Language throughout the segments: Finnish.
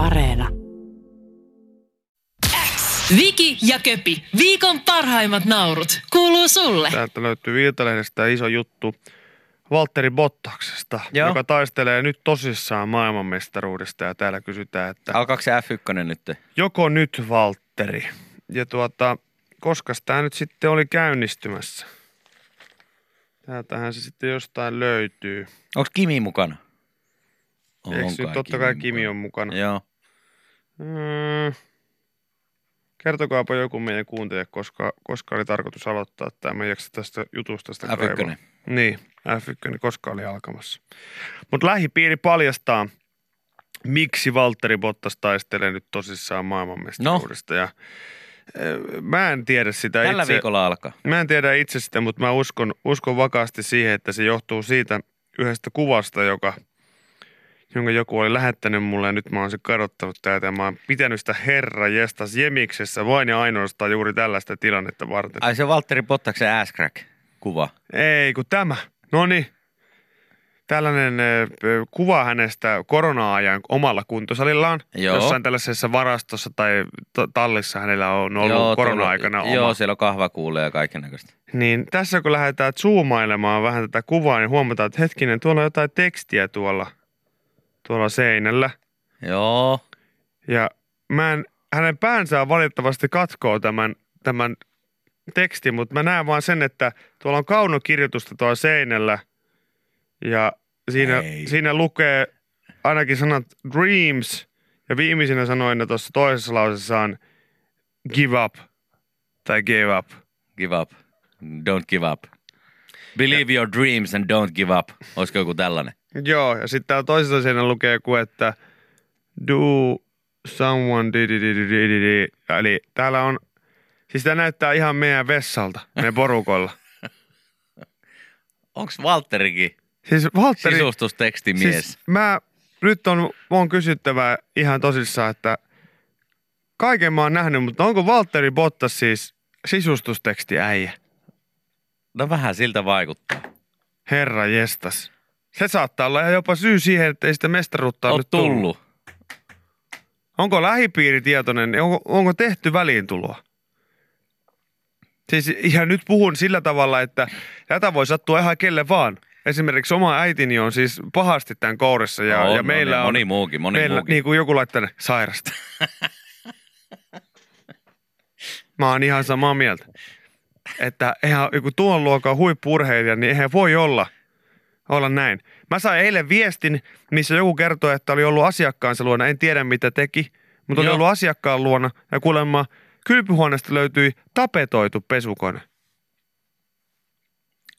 Areena. Viki ja Köpi, viikon parhaimmat naurut, kuuluu sulle. Täältä löytyy Viitalehdestä iso juttu Valtteri Bottaksesta, Joo. joka taistelee nyt tosissaan maailmanmestaruudesta. Ja täällä kysytään, että Alkaako se F1 nyt? joko nyt Valtteri? Ja tuota, koska tämä nyt sitten oli käynnistymässä? Täältähän se sitten jostain löytyy. Onko Kimi mukana? Eikö nyt totta kai Kimi on mukana? Joo. Mm. Kertokaapa joku meidän kuuntelija, koska, koska oli tarkoitus aloittaa tämä. Jaksa tästä jutusta kaivaa. F1. Niin, F1, koska oli alkamassa. Mutta lähipiiri paljastaa, miksi Valtteri Bottas taistelee nyt tosissaan maailmanmestaruudesta. Ja, äh, mä en tiedä sitä Tällä itse. viikolla alkaa. Mä en tiedä itse sitä, mutta mä uskon, uskon vakaasti siihen, että se johtuu siitä yhdestä kuvasta, joka, jonka joku oli lähettänyt mulle ja nyt mä oon se kadottanut täältä ja mä oon pitänyt sitä herra jestas jemiksessä vain ja ainoastaan juuri tällaista tilannetta varten. Ai se Valtteri Bottaksen ass crack kuva. Ei, kun tämä. No niin. Tällainen kuva hänestä korona-ajan omalla kuntosalillaan. Joo. Jossain tällaisessa varastossa tai tallissa hänellä on ollut korona-aikana tuolla- oma. Joo, siellä on kahvakuuleja ja kaiken näköistä. Niin tässä kun lähdetään zoomailemaan vähän tätä kuvaa, niin huomataan, että hetkinen, tuolla on jotain tekstiä tuolla, tuolla seinällä. Joo. Ja mä en, hänen päänsä on valitettavasti katkoo tämän, tämän tekstin, mutta mä näen vaan sen, että tuolla on kaunokirjoitusta tuolla seinällä. Ja siinä, Ei. siinä lukee ainakin sanat dreams ja viimeisenä sanoina tuossa toisessa lauseessa on give up tai give up. Give up. Don't give up. Believe your dreams and don't give up. Olisiko joku tällainen? Joo, ja sitten täällä toisessa siinä lukee joku, että do someone di di di di di di di. Eli täällä on, siis tämä näyttää ihan meidän vessalta, meidän porukolla. Onko Valtterikin Siis Valtteri, sisustustekstimies? siis mä nyt on, on kysyttävä ihan tosissaan, että kaiken mä oon nähnyt, mutta onko Valtteri Bottas siis sisustusteksti äijä? No vähän siltä vaikuttaa. Herra jestas. Se saattaa olla ihan jopa syy siihen, että ei sitä mestaruutta ole nyt tullut. tullut. Onko lähipiiri tietoinen, onko, onko tehty väliintuloa? Siis ihan nyt puhun sillä tavalla, että tätä voi sattua ihan kelle vaan. Esimerkiksi oma äitini on siis pahasti tämän kourissa ja, On, ja on, meillä ja on... moni muukin, moni meillä, muukin. Niin kuin joku laittaa sairasta. Mä oon ihan samaa mieltä. Että eihän joku tuon luokan huippurheilija, niin eihän voi olla, olla näin. Mä sain eilen viestin, missä joku kertoi, että oli ollut asiakkaansa luona. En tiedä mitä teki, mutta oli Joo. ollut asiakkaan luona. Ja kuulemma kylpyhuoneesta löytyi tapetoitu pesukone.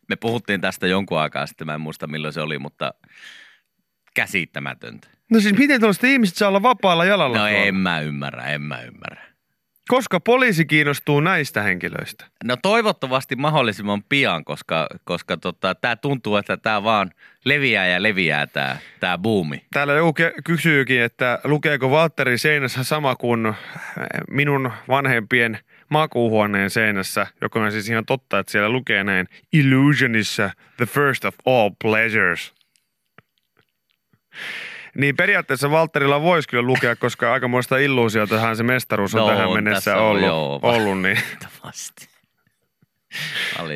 Me puhuttiin tästä jonkun aikaa sitten, mä en muista milloin se oli, mutta käsittämätöntä. No siis miten tuollaista ihmiset saa olla vapaalla jalalla? No tuolla? en mä ymmärrä, en mä ymmärrä. Koska poliisi kiinnostuu näistä henkilöistä. No toivottavasti mahdollisimman pian, koska, koska tota, tämä tuntuu, että tämä vaan leviää ja leviää tämä tää buumi. Täällä joku ke- kysyykin, että lukeeko Valtteri seinässä sama kuin äh, minun vanhempien makuuhuoneen seinässä, joka on siis ihan totta, että siellä lukee näin Illusionissa the first of all pleasures. Niin periaatteessa Valtterilla voisi kyllä lukea, koska aikamoista illuusiotahan se mestaruus on No, tähän on mennessä on, ollut, joo. ollut niin Valitettavasti.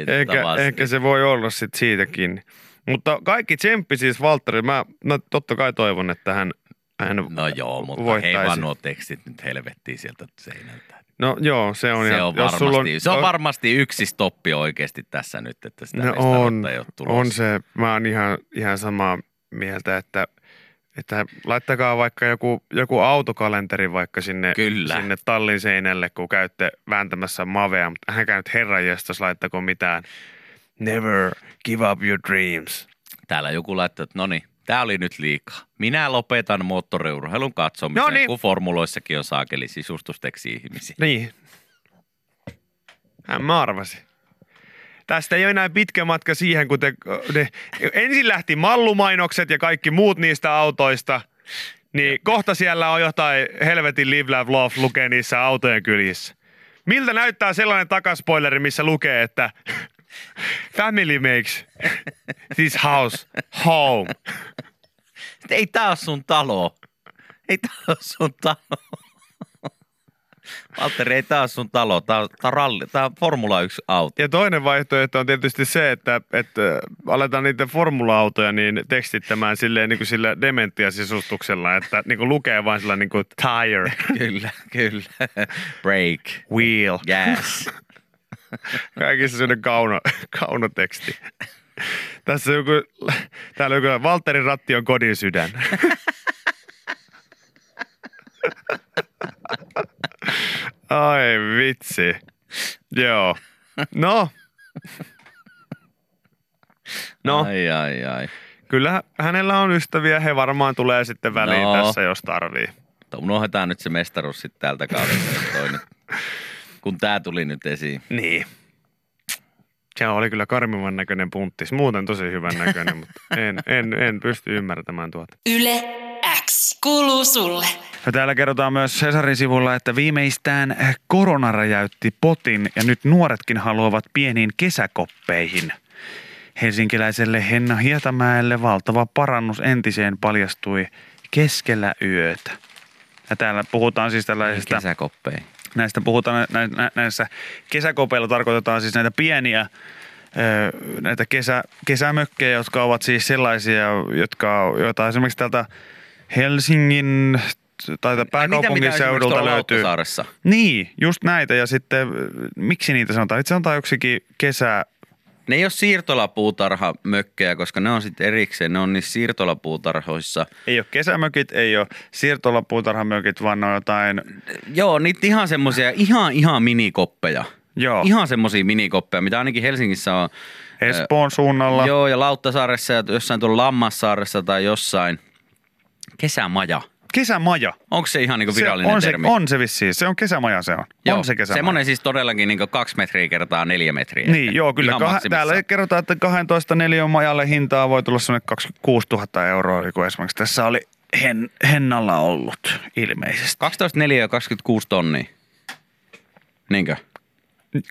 ehkä, ehkä se voi olla sitten siitäkin. Mutta kaikki tsemppi siis Valtteri, mä, mä totta kai toivon, että hän, hän No joo, mutta voittaisi. hei vaan nuo tekstit nyt helvettiin sieltä seinältä. No joo, se on. Se ihan- on, jos varmasti, sulla se on varmasti yksi stoppi oikeasti tässä nyt, että sitä No on, ei ole tulossa. on se. Mä oon ihan, ihan samaa mieltä, että, että laittakaa vaikka joku, joku autokalenteri vaikka sinne, Kyllä. sinne tallin seinälle, kun käytte vääntämässä mavea, mutta hänkään nyt herran jestas laittako mitään. Never give up your dreams. Täällä joku laittoi, että no niin, tämä oli nyt liikaa. Minä lopetan moottoriurheilun katsomisen, No niin. kun formuloissakin on saakeli sisustusteksti ihmisiä. Niin. Hän mä arvasin. Tästä ei ole enää pitkä matka siihen, kun te, ne, ensin lähti mallumainokset ja kaikki muut niistä autoista. Niin kohta siellä on jotain helvetin live, love, love lukee niissä autojen kyljissä. Miltä näyttää sellainen takaspoileri, missä lukee, että family makes this house home. Ei tää ole sun talo. Ei tää ole sun talo. Valtteri, ei ole sun talo. Tää on, on, ralli, on Formula 1 auto. Ja toinen vaihtoehto on tietysti se, että, että aletaan niitä formula-autoja niin tekstittämään silleen niin kuin sillä dementia-sisustuksella, että niin kuin lukee vain sillä niin kuin tire, Kyllä, kyllä. Break. wheel. Gas. Kaikissa sellainen kauno, kaunoteksti. Tässä joku, täällä on joku, Valterin ratti on kodin sydän. Ai vitsi. Joo. No. No, Ai, ai, ai. kyllä hänellä on ystäviä. He varmaan tulee sitten väliin No. tässä, jos tarvii. Mutta unohdetaan nyt se mestaruus sitten tältä kaudelta, kun tää tuli nyt esiin. Niin. Se oli kyllä karmivan näköinen punttis. Muuten tosi hyvän näköinen, mutta en, en, en pysty ymmärtämään tuota. Yle X kuuluu sulle. Ja täällä kerrotaan myös Cesarin sivulla, että viimeistään korona räjäytti potin ja nyt nuoretkin haluavat pieniin kesäkoppeihin. Helsinkiläiselle Henna Hietamäelle valtava parannus entiseen paljastui keskellä yötä. Ja täällä puhutaan siis tällaisista Kesäkoppei. näistä puhutaan nä, nä, näissä kesäkopeilla tarkoitetaan siis näitä pieniä näitä kesä, kesämökkejä, jotka ovat siis sellaisia, jotka, joita esimerkiksi täältä Helsingin tai pääkaupunkiseudulta löytyy. Niin, just näitä. Ja sitten, ö, miksi niitä sanotaan? Itse sanotaan joksikin kesä... Ne ei ole siirtolapuutarhamökkejä, koska ne on sitten erikseen. Ne on niissä siirtolapuutarhoissa. Ei ole kesämökit, ei ole siirtolapuutarhamökit, vaan ne on jotain... Joo, niitä ihan semmoisia, ihan ihan minikoppeja. Joo, Ihan semmoisia minikoppeja, mitä ainakin Helsingissä on. Espoon suunnalla. Joo, ja Lauttasaaressa ja jossain tuolla Lammassaaressa tai jossain. Kesämaja. Kesämaja. Onko se ihan niinku Se virallinen on, se, termi? on se vissiin. Se on kesämaja se on. Joo, on se kesämaja. Semmoinen siis todellakin niinku kaksi metriä kertaa neljä metriä. Niin, joo, kyllä. Kah- täällä kerrotaan, että 12 neliön majalle hintaa voi tulla semmoinen 26 000 euroa, niin kuin esimerkiksi tässä oli hen, Hennalla ollut ilmeisesti. 12 4 ja 26 tonnia. Niinkö?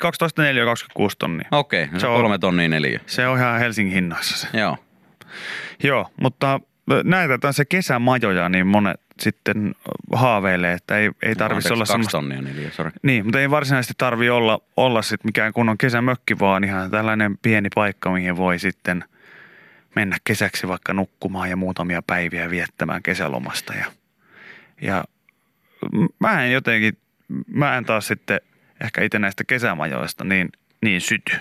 12 neliö 26 tonnia. Okei, no Se se on- on kolme tonnia neliö. Se on ihan Helsingin hinnoissa se. Joo. Joo, mutta näitä taas se kesämajoja, niin monet sitten haaveilee, että ei, ei tarvitsisi olla kaksi semmoista. tonnia neliö, sori. Niin, mutta ei varsinaisesti tarvi olla, olla sit mikään kunnon kesämökki, vaan ihan tällainen pieni paikka, mihin voi sitten mennä kesäksi vaikka nukkumaan ja muutamia päiviä viettämään kesälomasta. Ja, ja mä en jotenkin, mä en taas sitten ehkä itse näistä kesämajoista niin, niin syty.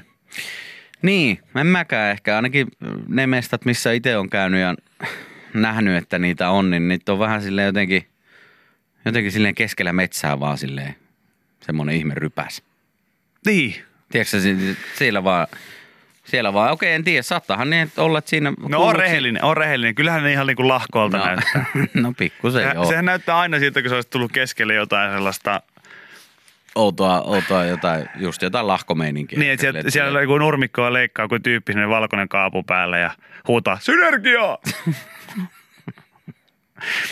Niin, en mäkään ehkä. Ainakin ne mestat, missä itse on käynyt ja nähnyt, että niitä on, niin niitä on vähän silleen jotenkin, jotenkin silleen keskellä metsää vaan silleen semmoinen ihme rypäs. Niin, Tiedätkö siellä vaan, siellä vaan, okei en tiedä, saattaahan niin olla, että siinä... no on rehellinen, on rehellinen. Kyllähän ne ihan niin kuin lahkoalta No, näyttää. no pikkusen joo. sehän näyttää aina siltä, kun se olisi tullut keskelle jotain sellaista Outoa, outoa jotain, just jotain lahkomeininkiä. Niin, että siellä, Silleen, siellä joku nurmikkoa leikkaa kuin tyyppi sinne valkoinen kaapu päälle ja huutaa synergiaa.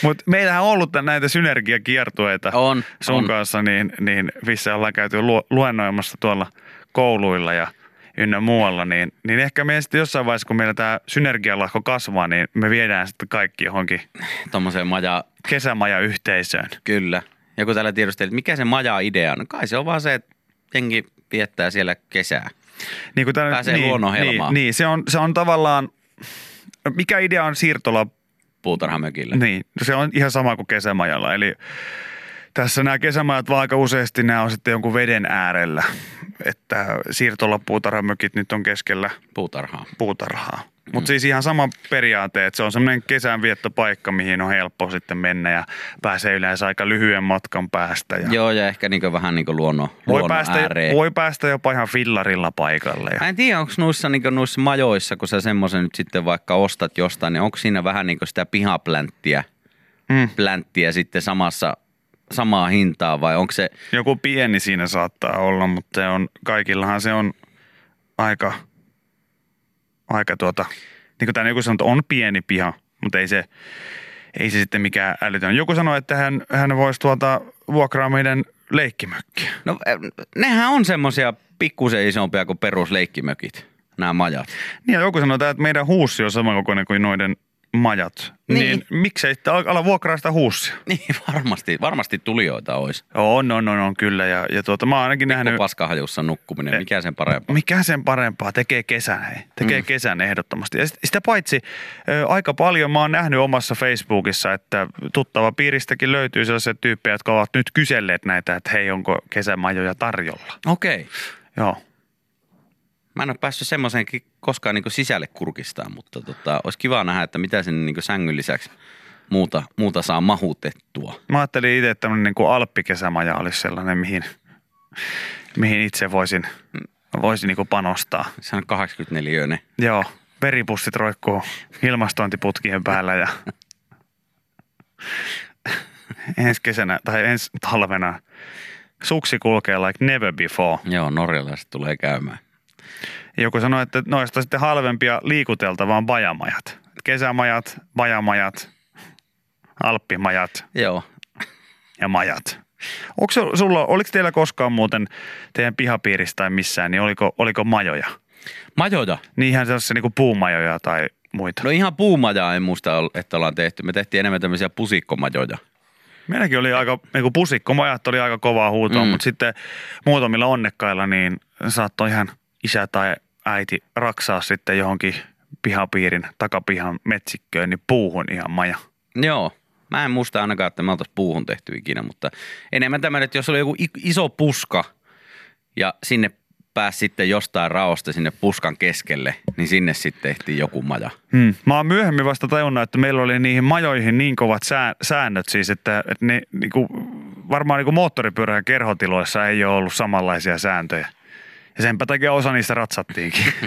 Mutta meillähän on ollut näitä synergiakiertueita On, sun on. kanssa, niin, niin missä ollaan käyty lu- luennoimassa tuolla kouluilla ja ynnä muualla, niin, niin ehkä me sitten jossain vaiheessa, kun meillä tämä synergialahko kasvaa, niin me viedään sitten kaikki johonkin Tommoseen maja, kesämaja-yhteisöön. kyllä. Ja kun täällä tiedustelit, että mikä se maja-idea on, no kai se on vaan se, että jengi viettää siellä kesää. Niin kuin tää, Pääsee niin, luonnonhelmaan. Niin, niin se, on, se on tavallaan, mikä idea on siirtola Puutarhamökillä. Niin, se on ihan sama kuin kesämajalla. Eli tässä nämä kesämajat vaan aika useasti nämä on sitten jonkun veden äärellä. Että siirtolapuutarhamökit nyt on keskellä Puutarhaa. puutarhaa. Mutta siis ihan sama periaate, että se on semmoinen kesänviettopaikka, mihin on helppo sitten mennä ja pääsee yleensä aika lyhyen matkan päästä. Ja Joo, ja ehkä niinku vähän niinku luonnon, voi, luonnon päästä, ääreen. voi päästä jopa ihan fillarilla paikalle. Ja Mä en tiedä, onko noissa, niinku, noissa majoissa, kun sä semmoisen nyt sitten vaikka ostat jostain, niin onko siinä vähän niinku sitä pihaplänttiä Mm. plänttiä sitten samassa, samaa hintaa vai onko se, Joku pieni siinä saattaa olla, mutta se on, kaikillahan se on aika, aika tuota, niin kuin täällä joku sanoo, että on pieni piha, mutta ei se, ei se sitten mikään älytön. Joku sanoi, että hän, hän voisi tuota vuokraa meidän leikkimökkiä. no eh, nehän on semmoisia pikkusen isompia kuin perusleikkimökit, nämä majat. Niin ja joku sanoi, että meidän huussi on samankokoinen kuin noiden majat, niin, Niin. miksei sitten al- ala vuokraa sitä huussia? Niin varmasti, varmasti tulijoita olisi. On, on, on, on kyllä. Ja, ja tuota, mä oon ainakin nähnyt, Paskahajussa nukkuminen, mikä sen parempaa. mikä sen parempaa tekee kesän, hei. Tekee mm. kesän ehdottomasti. Ja sit- sitä paitsi aika paljon mä oon nähnyt omassa Facebookissa, että tuttava piiristäkin löytyy sellaisia tyyppejä, jotka ovat nyt kyselleet näitä, että hei, onko kesämajoja tarjolla. Okei. Joo. Mä en ole päässyt semmoiseenkin koskaan niin sisälle kurkistaan, mutta tota, olisi kiva nähdä, että mitä sinne niin sängyn lisäksi muuta, muuta saa mahutettua. Mä ajattelin itse, että tämmöinen niin alppikesämaja olisi sellainen, mihin, mihin itse voisin, voisin niin panostaa. Se on 84 ne. Joo, veripussit roikkuu ilmastointiputkien päällä ja ensi kesänä tai ensi talvena suksi kulkee like never before. Joo, norjalaiset tulee käymään. Joku sanoi, että noista sitten halvempia liikuteltavaa on bajamajat. Kesämajat, bajamajat, alppimajat Joo. ja majat. Onko sulla, oliko teillä koskaan muuten teidän pihapiirissä tai missään, niin oliko, oliko majoja? Majoja. Niin ihan sellaisia niin puumajoja tai muita. No ihan puumajaa en muista, että ollaan tehty. Me tehtiin enemmän tämmöisiä pusikkomajoja. Meilläkin oli aika, niin kuin pusikkomajat oli aika kovaa huutoa. Mm. mutta sitten muutamilla onnekkailla niin saattoi ihan isä tai äiti raksaa sitten johonkin pihapiirin takapihan metsikköön, niin puuhun ihan maja. Joo. Mä en muista ainakaan, että me oltaisiin puuhun tehty ikinä, mutta enemmän tämmöinen, että jos oli joku iso puska ja sinne pääsi sitten jostain raosta sinne puskan keskelle, niin sinne sitten tehtiin joku maja. Hmm. Mä oon myöhemmin vasta tajunnut, että meillä oli niihin majoihin niin kovat sää, säännöt siis, että, että ne, niinku, varmaan niinku moottoripyörä- ja kerhotiloissa ei ole ollut samanlaisia sääntöjä. Ja senpä takia osa niistä ratsattiinkin.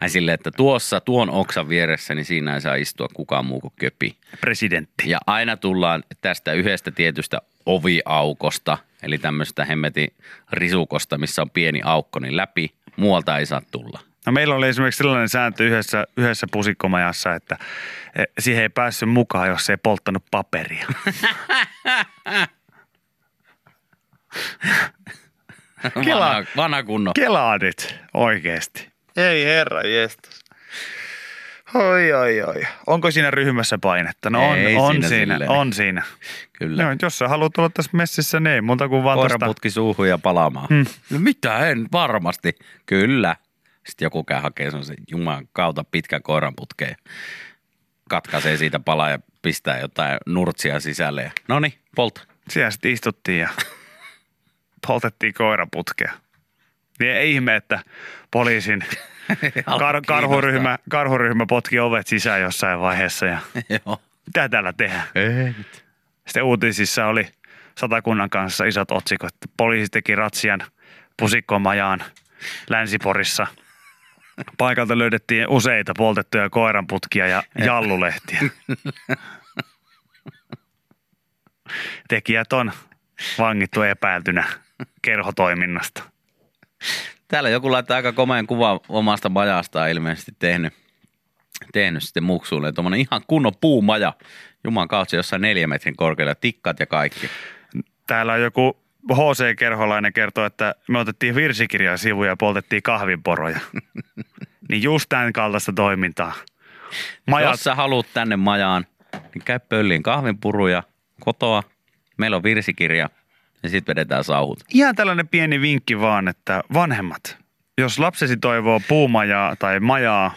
Ai silleen, että tuossa tuon oksan vieressä, niin siinä ei saa istua kukaan muu kuin köpi. Presidentti. Ja aina tullaan tästä yhdestä tietystä oviaukosta, eli tämmöistä hemmetin risukosta, missä on pieni aukko, niin läpi. Muualta ei saa tulla. No meillä oli esimerkiksi sellainen sääntö yhdessä, yhdessä pusikkomajassa, että eh, siihen ei päässyt mukaan, jos ei polttanut paperia. Kela- Vanha, vanha kunno. Kelaa nyt oikeesti. Ei herra jestas. Oi, oi, oi. Onko siinä ryhmässä painetta? No on, Ei on siinä siinä, silleen. on siinä. Kyllä. No, jos sä haluat olla tässä messissä, niin ei muuta kuin vaan tosta. Koiraputki suuhun ja palaamaan. Hmm. No mitä en, varmasti. Kyllä. Sitten joku käy hakee semmoisen juman kautta pitkän koiranputkeen. Katkaisee siitä palaa ja pistää jotain nurtsia sisälle. ja- No niin, polta. Siellä sitten istuttiin ja poltettiin koiraputkea. Niin ei ihme, että poliisin kar- karhuryhmä, karhuryhmä potki ovet sisään jossain vaiheessa ja Joo. mitä täällä tehdään? Ei. Sitten uutisissa oli satakunnan kanssa isot otsikot. Poliisi teki ratsian pusikkomajaan Länsiporissa. Paikalta löydettiin useita poltettuja koiranputkia ja jallulehtiä. Tekijät on vangittu epäiltynä kerhotoiminnasta. Täällä joku laittaa aika komeen kuva omasta majastaan ilmeisesti tehnyt, tehnyt sitten muksuille. Tuommoinen ihan kunnon puumaja. Juman kautta jossain neljä metrin korkealla, tikkat ja kaikki. Täällä on joku HC-kerholainen kertoo, että me otettiin virsikirjan sivuja ja poltettiin kahvinporoja. niin just tämän kaltaista toimintaa. Majat, Jos sä haluat tänne majaan, niin käy pölliin kahvinpuruja kotoa. Meillä on virsikirja ja sitten vedetään sauhut. ihan tällainen pieni vinkki vaan, että vanhemmat, jos lapsesi toivoo puumajaa tai majaa,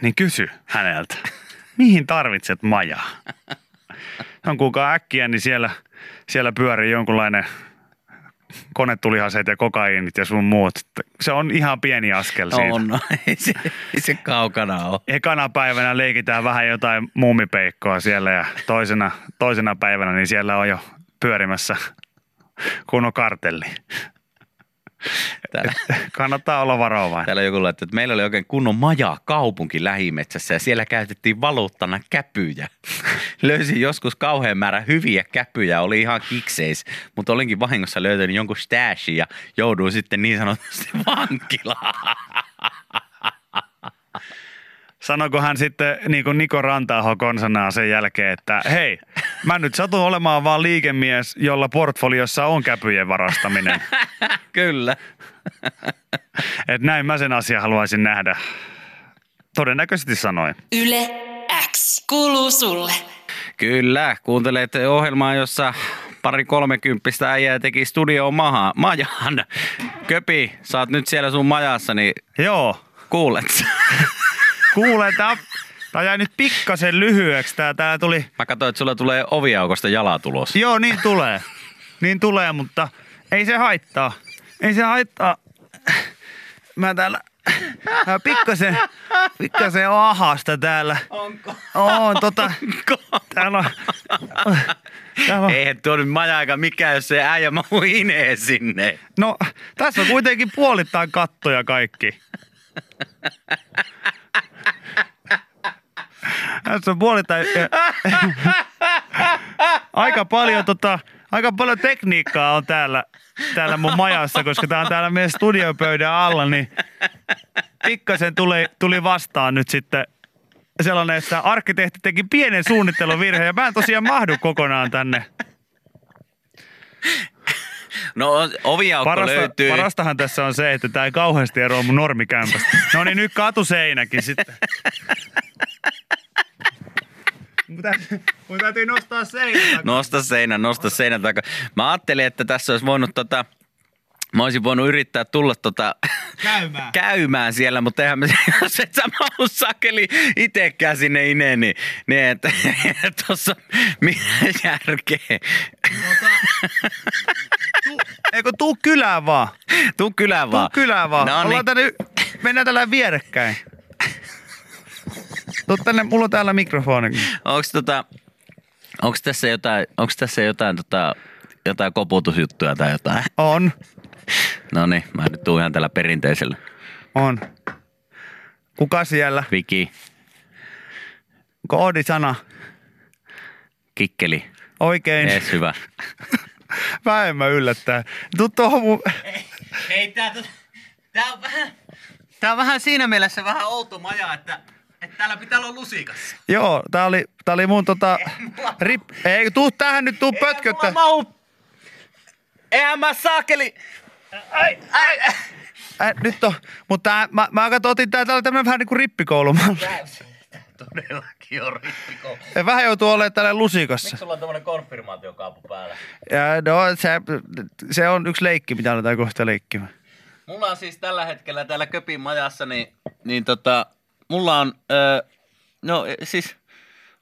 niin kysy häneltä, mihin tarvitset majaa? On kuinka äkkiä, niin siellä, siellä pyörii jonkunlainen konetulihaseet ja kokaiinit ja sun muut. Se on ihan pieni askel siitä. On, no, ei, se, ei se kaukana ole. Ekana päivänä leikitään vähän jotain muumipeikkoa siellä ja toisena, toisena päivänä niin siellä on jo pyörimässä kunnon kartelli. Täällä, Kannattaa olla varovainen. täällä joku laittaa, että meillä oli oikein kunnon maja kaupunki lähimetsässä ja siellä käytettiin valuuttana käpyjä. Löysin joskus kauhean määrä hyviä käpyjä, oli ihan kikseis, mutta olinkin vahingossa löytänyt jonkun stashin ja jouduin sitten niin sanotusti vankilaan. Sanoiko hän sitten niin kuin Niko Rantaaho konsanaan sen jälkeen, että hei, mä nyt satun olemaan vaan liikemies, jolla portfoliossa on käpyjen varastaminen. Kyllä. että näin mä sen asian haluaisin nähdä. Todennäköisesti sanoin. Yle X. kuuluu sulle. Kyllä, kuuntelet ohjelmaa, jossa pari kolmekymppistä äijää teki studio maha, majan. Köpi, sä oot nyt siellä sun majassa, niin Joo. kuulet Kuule, tää, tää jäi nyt pikkasen lyhyeksi. Tää, tää tuli... Mä katsoin, että sulla tulee oviaukosta jala tulos. Joo, niin tulee. Niin tulee, mutta ei se haittaa. Ei se haittaa. Mä täällä mä pikkasen, pikkasen ahasta täällä. Onko? On, tota, täällä on, täällä on, Eihän tuo nyt maja aika mikään, jos se äijä mahu inee sinne. no tässä on kuitenkin puolittain kattoja kaikki. Tässä on puolittain, aika paljon tota, aika paljon tekniikkaa on täällä, täällä mun majassa, koska tää on täällä meidän studiopöydän alla, niin pikkasen tuli, tuli vastaan nyt sitten sellainen, että arkkitehti teki pienen suunnitteluvirheen ja mä en tosiaan mahdu kokonaan tänne. No oviaukko Parasta, löytyy. parastahan tässä on se, että tää ei kauheasti eroa mun normikämpästä. No niin, nyt katuseinäkin sitten. Mun täytyy, mun täytyy nostaa seinä. Nosta seinä, nosta seinä takaa. Mä ajattelin, että tässä olisi voinut tota, mä olisin voinut yrittää tulla tota, Käymään. käymään siellä, mutta eihän me, jos et sä mahu sakeli itekään sinne ineen, niin, niin että tuossa mitä järkeä. Tu, eikö tuu kylään vaan? Tuu kylään Tuu vaan. kylään vaan. No Ollaan niin. tänne, mennään tällä vierekkäin. Tuu tänne, mulla on täällä mikrofoni. Onks tota, onks tässä jotain, onks tässä jotain tota, jotain koputusjuttuja tai jotain? On, No niin, mä nyt tuun ihan tällä perinteisellä. on. Kuka siellä? Viki, Koodisana. kikkeli, Oikein. ees hyvä. Vähemmän yllättää. Tuu tuohon mun... Ei tää, tää on vähän, tää on vähän siinä mielessä vähän outo maja, että, että täällä pitää olla lusikassa. Joo, tää oli, tää oli mun tota... Rip, ei, tuu tähän nyt, tuu pötköttä. mahu. Eihän mä saakeli. Ai, ai, Äh, nyt on, mutta tää, mä, mä katsoin, otin tää, tää oli tämmönen vähän niinku rippikoulumalli. Todellakin on rippiko. Ja vähän joutuu olemaan täällä lusikassa. Sulla on tämmönen konfirmaatiokaapu päällä. Ja no, se, se on yksi leikki, mitä aletaan kohta leikkimään. Mulla on siis tällä hetkellä täällä Köpin majassa, niin, niin tota, mulla on, öö, no siis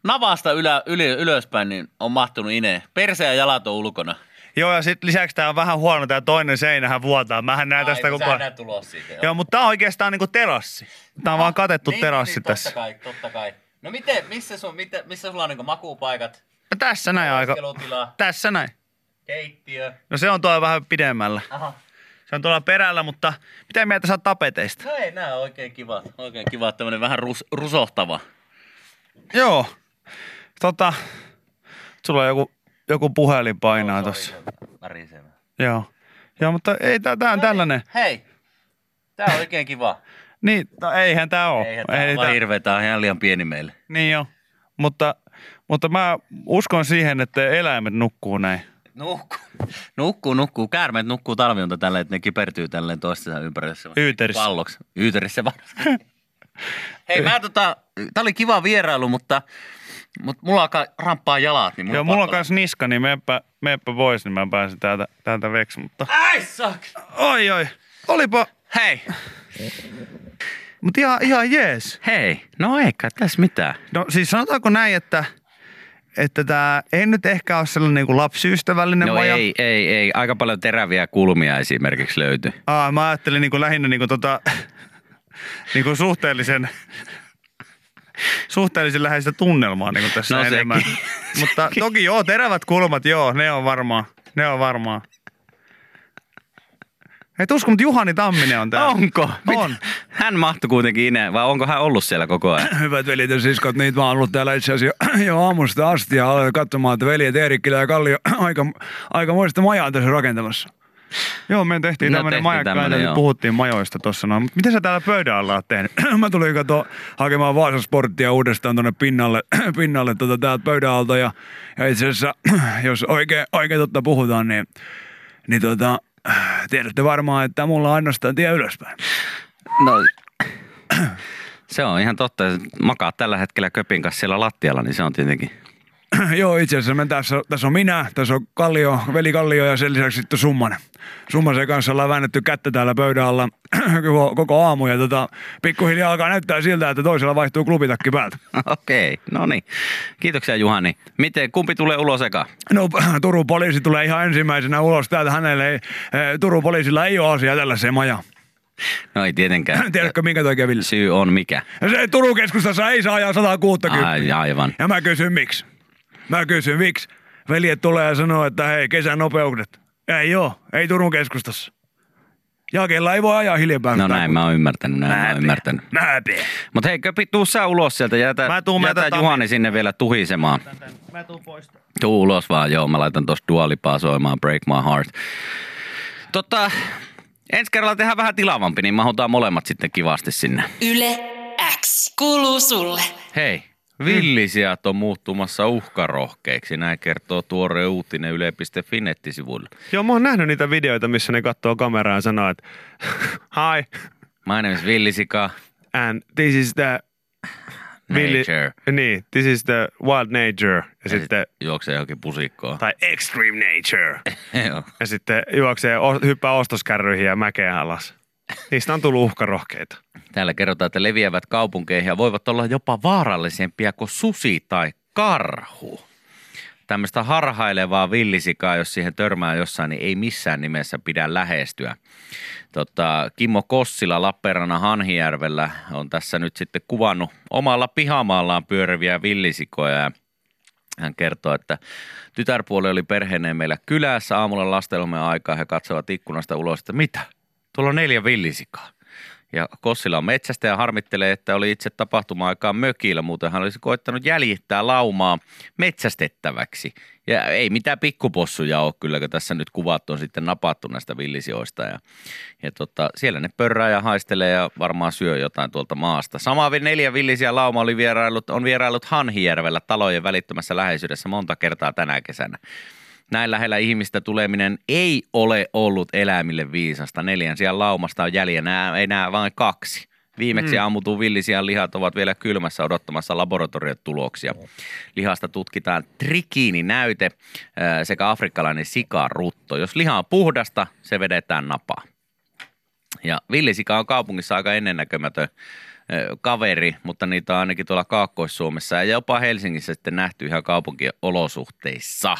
navasta ylä, yli, ylöspäin niin on mahtunut ine. Perse ja jalat on ulkona. Joo, ja sit lisäksi tää on vähän huono, tää toinen seinähän vuotaa. Mähän näen tästä koko ajan. näet tulos siitä. Joo. Joo, mutta tää on oikeastaan niinku terassi. Tää on vaan katettu niin, terassi niin, tässä. Totta kai, totta kai. No miten, missä, sun, miten, missä sulla on niinku makuupaikat, Ja tässä näin aika. Tässä näin. keittiö? No se on tuolla vähän pidemmällä. Aha. Se on tuolla perällä, mutta mitä mieltä sä tapeteista? No ei, nää on oikein kiva. Oikein kiva, tämmönen vähän rus, rusohtava. Joo. Tota, sulla on joku, joku puhelin painaa Sorry, tossa. on. Joo. Joo, mutta ei tää, tää on tällainen. Hei, tää on oikein kiva. Niin, no eihän tää oo. Eihän tää ei, vaan hirveä, tää on ihan liian pieni meille. Niin joo. Mutta, mutta mä uskon siihen, että eläimet nukkuu näin. Nukkuu. Nukkuu, nukkuu. Käärmeet nukkuu talvionta tällä, että ne kipertyy tälleen toistensa ympärössä. Yyterissä. Palloksi. Yyterissä varsinkin. Hei, mä tota, tää oli kiva vierailu, mutta, mutta mulla alkaa ramppaa jalat. Niin mulla Joo, mulla on kans niska, niin meppä, meppä pois, niin mä pääsen täältä, täältä veksi. Mutta Ai sak! oi oi, olipa, Hei, mutta ihan, ihan jees. hei. No eikä tässä mitään. No siis sanotaanko näin, että että tämä ei nyt ehkä ole sellainen niin kuin lapsiystävällinen No maja. ei, ei, ei. Aika paljon teräviä kulmia esimerkiksi löytyy. Aa, mä ajattelin niin kuin lähinnä niin kuin tota, niin kuin suhteellisen, suhteellisen läheistä tunnelmaa niin kuin tässä No enemmän. sekin. Mutta toki joo, terävät kulmat, joo, ne on varmaan. Ne on varmaan. Ei usko, mutta Juhani Tamminen on täällä. Onko? On. Hän mahtui kuitenkin ineen, vai onko hän ollut siellä koko ajan? Hyvät veljet ja siskot, niitä mä oon ollut täällä itse asiassa jo, jo aamusta asti ja aloin katsomaan, että veljet Eerikkilä ja Kallio aika, aikamoista majaa tässä rakentamassa. Joo, me tehtiin No, tämmöinen tehtiin majakka, tämmönen, ja joo. puhuttiin majoista tuossa noin. Mutta mitä sä täällä pöydän alla oot tehnyt? mä tulin kato hakemaan Vaasan sporttia uudestaan tonne pinnalle, pinnalle tota, täältä pöydän alta ja, ja itse asiassa, jos oikein, oikein totta puhutaan, niin, niin tota, tiedätte varmaan, että mulla on ainoastaan tie ylöspäin. No, Se on ihan totta. Makaa tällä hetkellä köpin kanssa siellä lattialla, niin se on tietenkin Joo, itse asiassa me tässä, tässä on minä, tässä on Kallio, veli Kallio ja sen lisäksi sitten Summanen. Summasen kanssa ollaan väännetty kättä täällä pöydän alla koko, koko aamu ja tota, pikkuhiljaa alkaa näyttää siltä, että toisella vaihtuu klubitakki päältä. Okei, no niin. Kiitoksia Juhani. Miten, kumpi tulee ulos eka? No Turun poliisi tulee ihan ensimmäisenä ulos täältä. Hänelle ei, eh, Turun poliisilla ei ole asiaa tällaiseen majaan. No ei tietenkään. Tiedätkö minkä takia Ville? Syy on mikä? Se Turun keskustassa ei saa ajaa 160. Ai, aivan. Ja mä kysyn miksi. Mä kysyn miksi. Veljet tulee ja sanoo, että hei, kesän nopeudet. Ei oo, ei Turun keskustassa. Jakella ei voi ajaa hiljempaa. No näin mä oon ymmärtänyt, näin mä oon ymmärtänyt. Näpee. Mutta hei, köpi, tuu sä ulos sieltä. Jätä, Mä tuun, mä jätä jätän Juhani sinne vielä tuhisemaan. Mä tuun poista. Tuu ulos vaan, joo. Mä laitan tosta dualipaa soimaan Break My Heart. Tota, ensi kerralla tehdään vähän tilavampi, niin mahutaan molemmat sitten kivasti sinne. Yle X kuuluu sulle. Hei, villisijat on muuttumassa uhkarohkeiksi. Näin kertoo tuore uutinen yle.fi nettisivuilla. Joo, mä oon nähnyt niitä videoita, missä ne katsoo kameraan ja sanoo, että hi, My name is Villisika. and this is the... Villi- Nature. Niin, this is the wild nature. Ja, Ja sitten, sit juoksee johonkin pusikkoon. tai extreme nature. Ja sitten juoksee, hyppää ostoskärryihin ja mäkeä alas. Niistä on tullut uhkarohkeita. Täällä kerrotaan, että leviävät kaupunkeihin ja voivat olla jopa vaarallisempia kuin susi tai karhu. Tämmöistä harhailevaa villisikaa, jos siihen törmää jossain, niin ei missään nimessä pidä lähestyä. Tota, Kimmo Kossila Lappeenrannan Hanhijärvellä on tässä nyt sitten kuvannut omalla pihamaallaan pyöriviä villisikoja ja hän kertoo, että tytärpuoli oli perheineen meillä kylässä aamulla lastenlomien aikaa. He katsovat ikkunasta ulos, että mitä? Tuolla on neljä villisikaa. Ja Kossila on metsästä ja harmittelee, että oli itse tapahtuma-aikaan mökillä. Muuten hän olisi koittanut jäljittää laumaa metsästettäväksi. Ja ei mitään pikkupossuja ole kyllä, kun tässä nyt kuvat on sitten napattu näistä villisioista. Ja, ja tota, siellä ne pörrää ja haistelee ja varmaan syö jotain tuolta maasta. Sama neljä villisiä lauma oli vierailut, on vierailut Hanhijärvellä talojen välittömässä läheisyydessä monta kertaa tänä kesänä. Näin lähellä ihmistä tuleminen ei ole ollut eläimille viisasta. Neljän sijaan laumasta on jäljellä enää vain kaksi. Viimeksi mm. ammutun villisian lihat ovat vielä kylmässä odottamassa laboratoriotuloksia. Lihasta tutkitaan trikiininäyte ää, sekä afrikkalainen sikarutto. Jos liha on puhdasta, se vedetään napaa. Ja villisika on kaupungissa aika ennennäkemätön ö, kaveri, mutta niitä on ainakin tuolla Kaakkois-Suomessa ja jopa Helsingissä sitten nähty ihan kaupunkien olosuhteissa.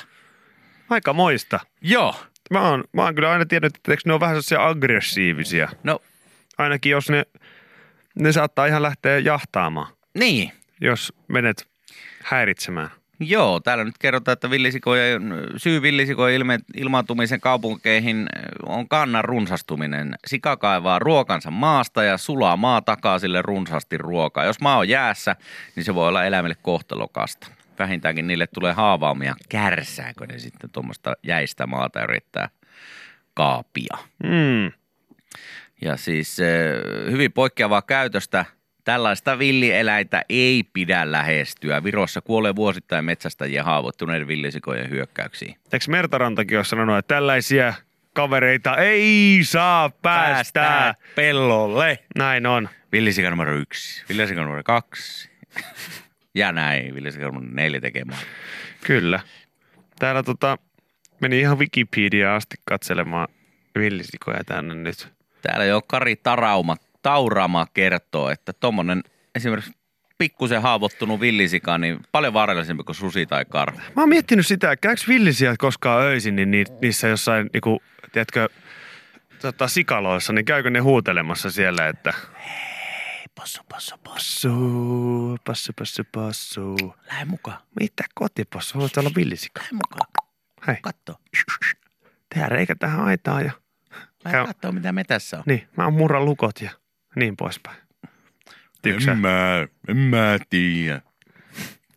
Aika moista. Joo. Mä oon, mä oon kyllä aina tiennyt, että eikö ne on vähän sellaisia aggressiivisia. No Ainakin jos ne, ne saattaa ihan lähteä jahtaamaan, niin, jos menet häiritsemään. Joo, täällä nyt kerrotaan, että villisikojen, syy villisikojen ilme, ilmaantumisen kaupunkeihin on kannan runsastuminen. Sika kaivaa ruokansa maasta ja sulaa maa takaa sille runsaasti ruokaa. Jos maa on jäässä, niin se voi olla eläimille kohtalokasta. Vähintäänkin niille tulee haavaamia. Kärsääkö ne sitten tuommoista jäistä maata yrittää kaapia? Mm. Ja siis hyvin poikkeavaa käytöstä. Tällaista villieläintä ei pidä lähestyä. Virossa kuolee vuosittain metsästäjien haavoittuneiden villisikojen hyökkäyksiin. Eikö Mertarantakin ole sanonut, että tällaisia kavereita ei saa päästää. pellolle. Näin on. Villisika numero yksi, villisika numero kaksi. Ja näin, villisika numero neljä tekemään. Kyllä. Täällä tota, meni ihan Wikipedia asti katselemaan villisikoja tänne nyt. Täällä jo Kari Tarauma, Taurama kertoo, että tommonen esimerkiksi pikkusen haavoittunut villisika, niin paljon vaarallisempi kuin susi tai karhu. Mä oon miettinyt sitä, että käykö villisiä koskaan öisin, niin ni- niissä jossain, niinku, tiedätkö, tota, sikaloissa, niin käykö ne huutelemassa siellä, että Passu, passu, passu. passu, passu, passu. Lähde mukaan, Mitä kotipossu? Haluat olla villisika? lähde mukaan. Hei, Katso. tehdään reikä tähän aitaan ja Lähde Käy- kattoo, mitä me tässä on. niin, mä oon murran lukot ja niin poispäin. Tyksä. mä, en mä tiedä.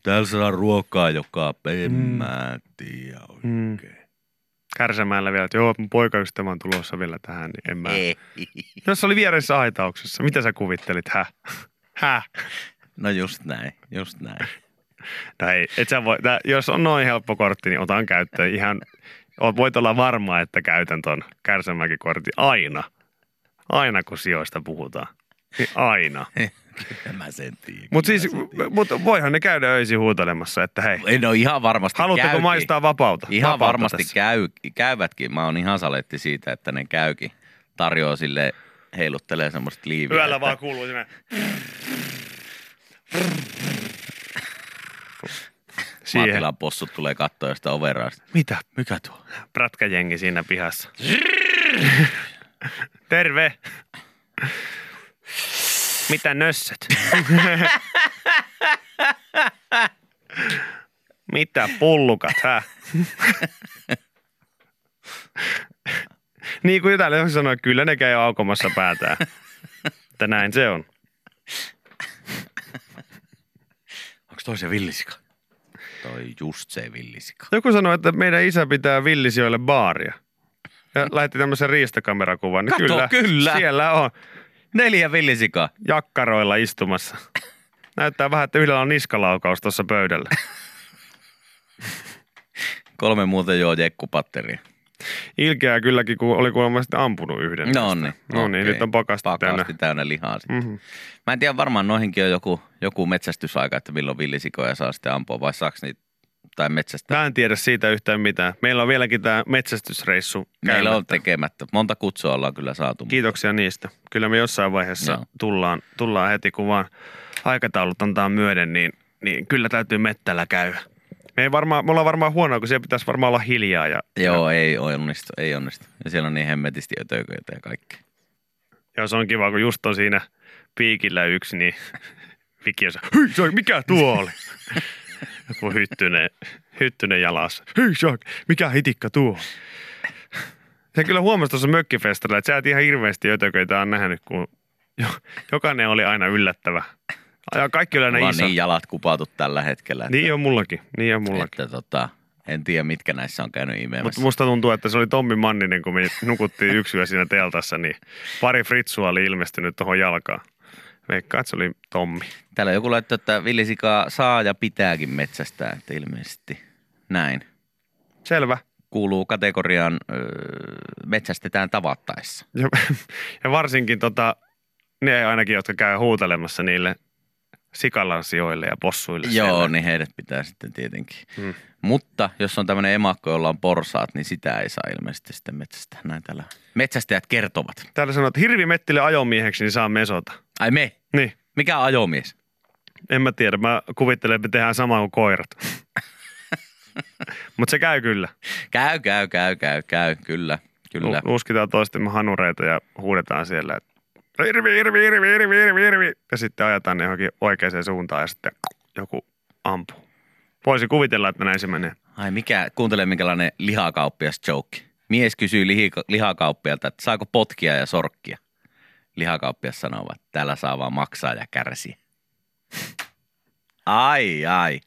Täällä saa ruokaa joka en mä tiedä Mm. Kärsämällä vielä, että joo, mun poikaystävä on tulossa vielä tähän, niin en mä. Ei. Jos oli vieressä aitauksessa, mitä sä kuvittelit? Häh? Häh? No just näin, just näin. No ei, et sä voi, tää, jos on noin helppo kortti, niin otan käyttöön ihan, voit olla varma, että käytän ton Kärsämäki-kortin aina. Aina kun sijoista puhutaan. Niin aina. Kyllä mä sen tiedän. Mutta siis, mut voihan ne käydä öisin huutelemassa, että hei, Ei, no ihan varmasti haluatteko käykin. maistaa vapauta? Ihan vapautta varmasti tässä? käy, käyvätkin. Mä oon ihan saletti siitä, että ne käykin. Tarjoaa sille heiluttelee semmoista liiviä. Yöllä että vaan kuuluu sinne. Siihen. Maatilan possut tulee kattoa sitä overasta. Mitä? Mikä tuo? Prätkäjengi siinä pihassa. Terve. Mitä nössöt? Mitä pullukat, hä? niin kuin joku sanoi, kyllä ne käy aukomassa päätään. Että näin se on. Onko toi se villisika? Toi just se villisika. Joku sanoi, että meidän isä pitää villisijoille baaria. Ja lähetti tämmöisen riistakamerakuvan. Niin Kato, kyllä, kyllä. Siellä on Neljä villisikaa. jakkaroilla istumassa. Näyttää vähän, että yhdellä on niskalaukaus tuossa pöydällä. Kolme muuten joo jekkupatteria. Ilkeää kylläkin, kun oli kuulemma sitten ampunut yhden. No niin. No niin, nyt on pakasti, Pakasti täynnä. täynnä lihaa sitten. Mhm. Mä en tiedä, varmaan noihinkin on joku, joku metsästysaika, että milloin villisikoja saa sitten ampua, vai saaks niitä, tai metsästää. Mä en tiedä siitä yhtään mitään. Meillä on vieläkin tämä metsästysreissu Meillä on käymättä. tekemättä. Monta kutsua ollaan kyllä saatu. mutta- Kiitoksia niistä. Kyllä me jossain vaiheessa Joo. tullaan, tullaan heti, kun vaan aikataulut antaa myöden, niin, niin kyllä täytyy mettällä käydä. Me, ei varmaan, me ollaan varmaan huonoa, kun siellä pitäisi varmaan olla hiljaa. Ja, Joo, ei onnistu, ei onnistu. Ja siellä on niin hemmetisti ötököitä ja kaikkea. ja se on kiva, kun just on siinä piikillä yksi, niin Viki on- mikä tuo oli? Joku hyttynen, hyttynen jalassa. Hyi, mikä hitikka tuo? Se kyllä huomasi tuossa mökkifestarilla, että sä et ihan hirveästi ötököitä on nähnyt, kun jo- jokainen oli aina yllättävä. Ja kaikki oli aina Mulla iso. niin jalat kupatut tällä hetkellä. Että, Niin on mullakin, niin on mullakin. että tota, en tiedä, mitkä näissä on käynyt Mutta imemässä. musta tuntuu, että se oli Tommi Manninen, kun me nukuttiin yksi yö siinä teltassa, niin pari fritsua oli ilmestynyt tuohon jalkaan. Veikkaan, että se oli Tommi. Täällä joku laittoi, että villisikaa saa ja pitääkin metsästää, että ilmeisesti näin. Selvä. Kuuluu kategoriaan öö, metsästetään tavattaessa. Ja, ja varsinkin tota, ne ainakin, jotka käy huutelemassa niille sikalansioille ja possuille. Joo, siellä. niin heidät pitää sitten tietenkin. Hmm. Mutta jos on tämmöinen emakko, jolla on porsaat, niin sitä ei saa ilmeisesti sitten metsästää. Näin täällä metsästäjät kertovat. Täällä sanoo, että hirvi mettille ajomieheksi, niin saa mesota. Ai me? Niin, Mikä on ajomies? en mä tiedä. Mä kuvittelen, että me tehdään samaa kuin koirat. Mutta se käy kyllä. Käy, käy, käy, käy, käy, kyllä, kyllä. Lu- Luskitaan toistemme hanureita ja huudetaan siellä, että hirvi, hirvi, hirvi, hirvi, hirvi, hirvi. Ja sitten ajetaan ne johonkin oikeaan suuntaan ja sitten joku ampuu. Voisi kuvitella, että näin se menee. Ai mikä, kuuntele minkälainen lihakauppias joke. Mies kysyy lihi, lihakauppialta, että saako potkia ja sorkkia. Lihakauppias sanoo, että täällä saa vaan maksaa ja kärsiä. Ai, ai.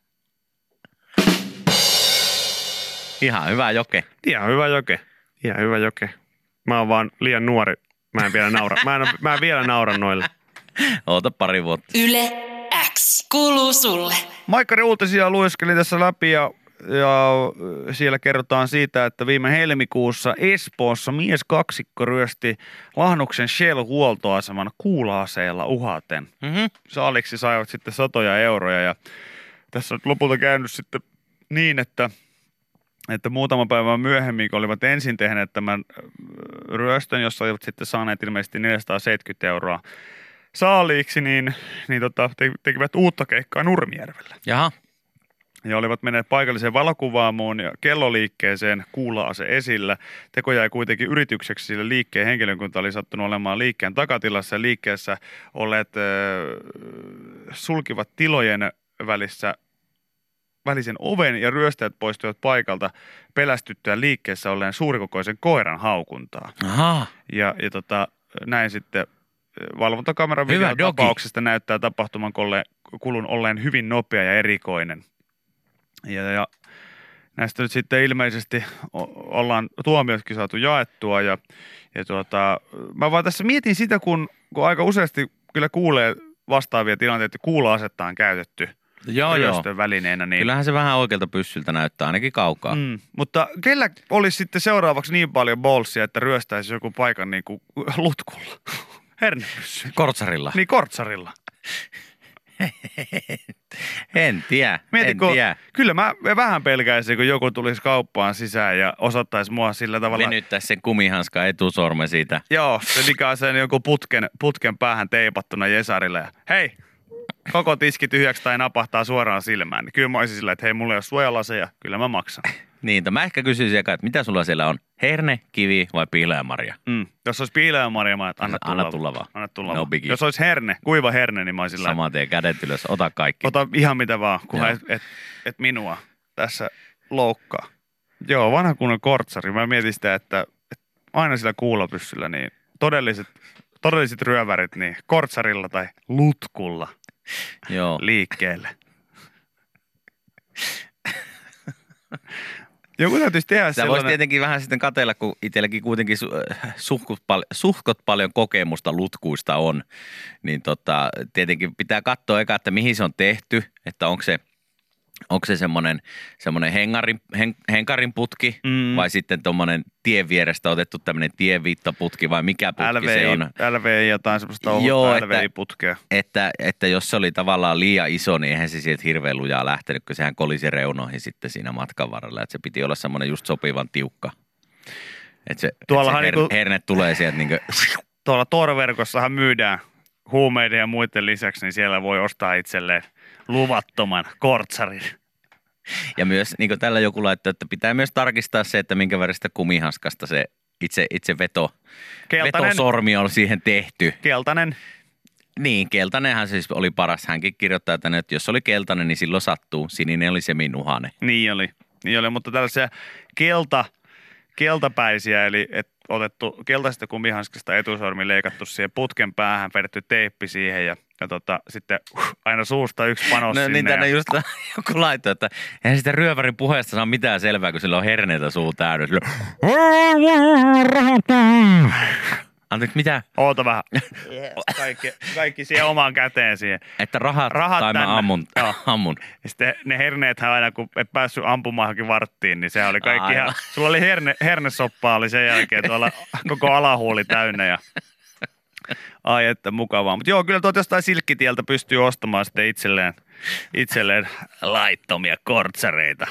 Ihan hyvä joke. Ihan hyvä joke. Ihan hyvä joke. Mä oon vaan liian nuori. Mä en vielä naura. Mä en, mä en vielä naura noille. Oota pari vuotta. Yle X kuuluu sulle. Maikkari uutisia lueskeli tässä läpi ja, ja siellä kerrotaan siitä, että viime helmikuussa Espoossa mies kaksikko ryösti Lahnuksen Shell-huoltoaseman kuula-aseella uhaten. Mm-hmm. Saaliksi saivat sitten satoja euroja ja tässä on lopulta käynyt sitten niin, että että muutama päivä myöhemmin, kun olivat ensin tehneet tämän ryöstön, jossa olivat sitten saaneet ilmeisesti 470 euroa saaliiksi, niin, niin tota, te, tekivät uutta keikkaa Nurmijärvellä. Jaha. Ja olivat menneet paikalliseen valokuvaamoon ja kelloliikkeeseen kuula-ase esillä. Teko jäi kuitenkin yritykseksi, sillä liikkeen henkilökunta oli sattunut olemaan liikkeen takatilassa ja liikkeessä olleet äh, sulkivat tilojen välissä välisen oven ja ryöstäjät poistuivat paikalta pelästyttyä liikkeessä olleen suurikokoisen koiran haukuntaa. Aha. Ja, ja tota, näin sitten valvontakameran Hyvä dogi. tapauksesta näyttää tapahtuman kolle, kulun olleen hyvin nopea ja erikoinen. Ja, ja näistä nyt sitten ilmeisesti ollaan tuomiotkin saatu jaettua ja, ja tuota, mä vaan tässä mietin sitä, kun, kun aika useasti kyllä kuulee vastaavia tilanteita, että kuula-asetta on käytetty Joo, joo. välineenä. Niin, Kyllähän se vähän oikealta pyssyltä näyttää, ainakin kaukaa. Mm. Mm, mutta kellä olisi sitten seuraavaksi niin paljon bolsia, että ryöstäisi joku paikan niin kuin lutkulla? Hernepyssy. Kortsarilla. Niin kortsarilla. En tiedä, Mieti, en kun, tiedä. kyllä mä vähän pelkäisin, kun joku tulisi kauppaan sisään ja osoittaisi mua sillä tavalla. Venyttäisi sen kumihanska etusormen siitä. Joo, se mikä on sen joku putken, putken päähän teipattuna Jesarille. Hei, koko tiski tyhjäksi tai napahtaa suoraan silmään. Niin kyllä mä olisin sillä, että hei, mulla ei ole suojalaseja, kyllä mä maksan. Niin, mä ehkä kysyisin eka, että mitä sulla siellä on? Herne, kivi vai piileämarja? Mm. Jos olisi piileä Maria, mä anna tulla, Anna tulla vaan. Anna tulla No vaan. Jos olisi herne, kuiva herne, niin mä olisin sillä, Saman tien kädet ylös, ota kaikki. ota ihan mitä vaan, kunhan et, et, et, minua tässä loukkaa. Joo, vanha kunnon kortsari. Mä mietin sitä, että, että aina sillä kuulopyssyllä, niin todelliset, todelliset ryövärit, niin kortsarilla tai lutkulla Joo. liikkeelle. Joku täytyisi tehdä voisi sellainen... tietenkin vähän sitten katella, kun itselläkin kuitenkin su- suhkut, pal- suhkot paljon kokemusta lutkuista on. Niin tota, tietenkin pitää katsoa eka, että mihin se on tehty, että onko se, onko se semmoinen, semmoinen hengarin, hen, henkarin putki Mm. vai sitten tuommoinen tien vierestä otettu tämmöinen tienviittaputki vai mikä putki LVI, se on. LVI jotain semmoista Joo, ohutta että- LVI-putkea. Että, että jos se oli tavallaan liian iso, niin eihän se sieltä hirveän lujaa lähtenyt, kun sehän kolisi reunoihin sitten siinä matkan varrella. Että se piti olla semmoinen just sopivan tiukka. Että se, että se Tuollahan her, niinku- herne tulee sieltä niin kuin, Tuolla Tor-verkossahan myydään huumeiden ja muiden lisäksi, niin siellä voi ostaa itselleen luvattoman kortsarin. Ja myös niin kuin tällä joku laittoi, että pitää myös tarkistaa se, että minkä väristä kumihanskasta se itse, itse veto, Keltainen, vetosormi on siihen tehty. keltainen Niin, keltainenhan siis oli paras. Hänkin kirjoittaa tänne, että jos oli keltainen, niin silloin sattuu. Sininen oli seminuhane. Niin oli, niin oli, mutta tällaisia kelta, keltapäisiä, eli et otettu keltaisesta kumihanskasta etusormi leikattu siihen putken päähän, vedetty teippi siihen ja, ja tota, sitten uh, aina suusta yksi panos No sinne. niin, tänne ja, just joku laittoi, että eihän sitä ryövärin puheesta saa mitään selvää, kun sillä on herneitä suu täynnä. Anteeksi, mitä? Oota vähän. Kaikki, kaikki siihen omaan käteen siihen. Että rahat, Rahat tai tänne. mä ammun. Joo. ammun. Ja sitten ne herneethän aina, kun et päässyt ampumaan johonkin varttiin, niin sehän oli kaikki Aivan. ihan, sulla oli herne, hernesoppaa oli sen jälkeen tuolla koko alahuuli täynnä ja ai että mukavaa. Mutta joo, kyllä tuot jostain silkkitieltä pystyy ostamaan sitten itselleen, itselleen laittomia kortsareita.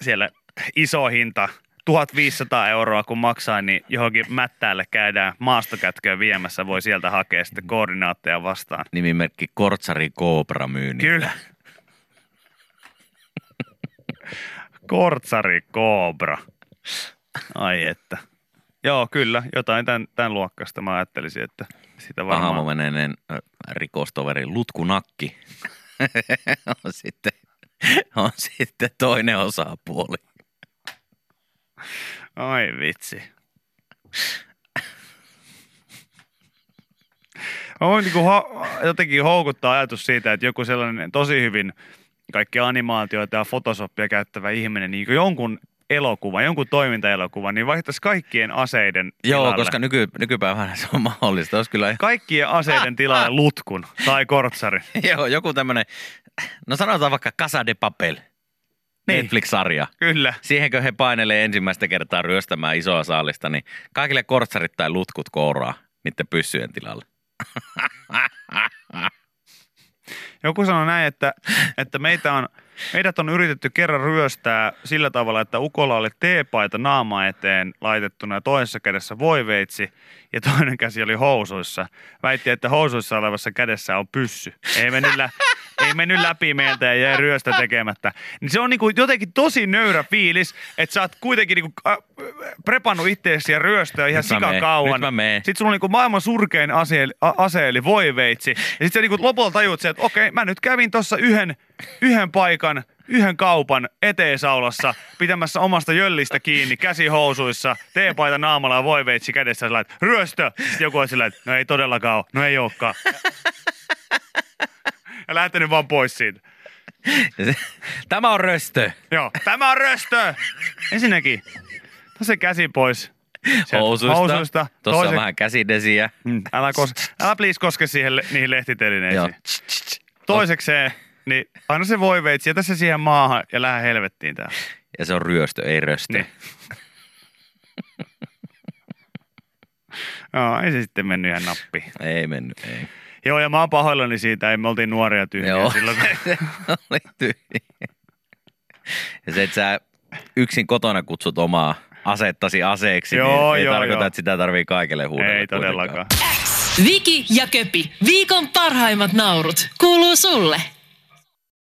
Siellä iso hinta, 1500 euroa kun maksaa, niin johonkin mättäälle käydään maastokätköä viemässä, voi sieltä hakea sitten koordinaatteja vastaan. Nimimerkki Kortsari Cobra myynnin. Kyllä. Kortsari Cobra. Ai että. Joo, kyllä. Jotain tämän, tämän luokkasta mä ajattelisin, että sitä varmaan... Ahamo-menenen rikostoveri Lutkunakki on sitten, on sitten toinen osapuoli. Ai vitsi. On niin kuin ho- jotenkin houkuttaa ajatus siitä, että joku sellainen tosi hyvin kaikki animaatioita ja Photoshopia käyttävä ihminen, niin kuin jonkun elokuvan, jonkun toimintaelokuvan, niin vaihtaisi kaikkien aseiden Joo, tilalle. koska nyky, nykypäivänä se on mahdollista. Olisi kyllä Kaikkien aseiden tilalle lutkun tai kortsarin. Joo, joku tämmöinen, no sanotaan vaikka Casa de Papel, Niin. Netflix-sarja. Kyllä. Siihenkö he painelee ensimmäistä kertaa ryöstämään isoa saalista, niin kaikille kortsarit tai lutkut kouraa niiden pyssyjen tilalle. Joku sanoi näin, että, että meitä on, meidät on yritetty kerran ryöstää sillä tavalla, että Ukolla oli teepaita naama eteen laitettuna ja toisessa kädessä voiveitsi ja toinen käsi oli housuissa. Väitti, että housuissa olevassa kädessä on pyssy. Ei mennyt, lä- ei mennyt läpi meiltä ja jäi ryöstö tekemättä. Niin se on niinku jotenkin tosi nöyrä fiilis, että sä oot kuitenkin niinku, prepannut itseäsi ja ryöstöä ihan mä meen. Sitten sulla on niinku maailman surkein ase, ase eli voiveitsi. Ja sitten sä niinku lopulta tajut sen, että okei, mä nyt kävin tuossa yhden, yhden paikan, yhden kaupan eteesaulassa pitämässä omasta jöllistä kiinni, käsi housuissa, teepaita naamalla ja voiveitsi kädessä. Sillä, että ryöstö! Sitten joku on sillä, että no ei todellakaan ole, no ei olekaan. Ja lähtenyt vaan pois siitä. Tämä on röstö. Joo, tämä on röstö! Ensinnäkin, ota se käsi pois. Sieltä Housuista. housuista. Tuossa on Toise- vähän käsidesiä. Mm, Älä, kos, älä please koske siihen, le- niihin lehtitelineisiin. Joo. Toisekseen, niin aina se voi veitsi, jätä se siihen maahan ja lähde helvettiin tää. Ja se on ryöstö, ei röstö. Niin. Joo, ei se sitten mennyt ihan nappiin. Ei mennyt, ei. Joo, ja mä oon pahoillani siitä, ei me oltiin nuoria tyhjiä Joo, silloin. kun- se oli tyhjä. Ja se, että sä yksin kotona kutsut omaa asettasi aseeksi, Joo, niin ei joo, tarkoita, joo. että sitä tarvii kaikille huudella. Ei kuitenkaan. todellakaan. Viki ja Köpi, viikon parhaimmat naurut, kuuluu sulle.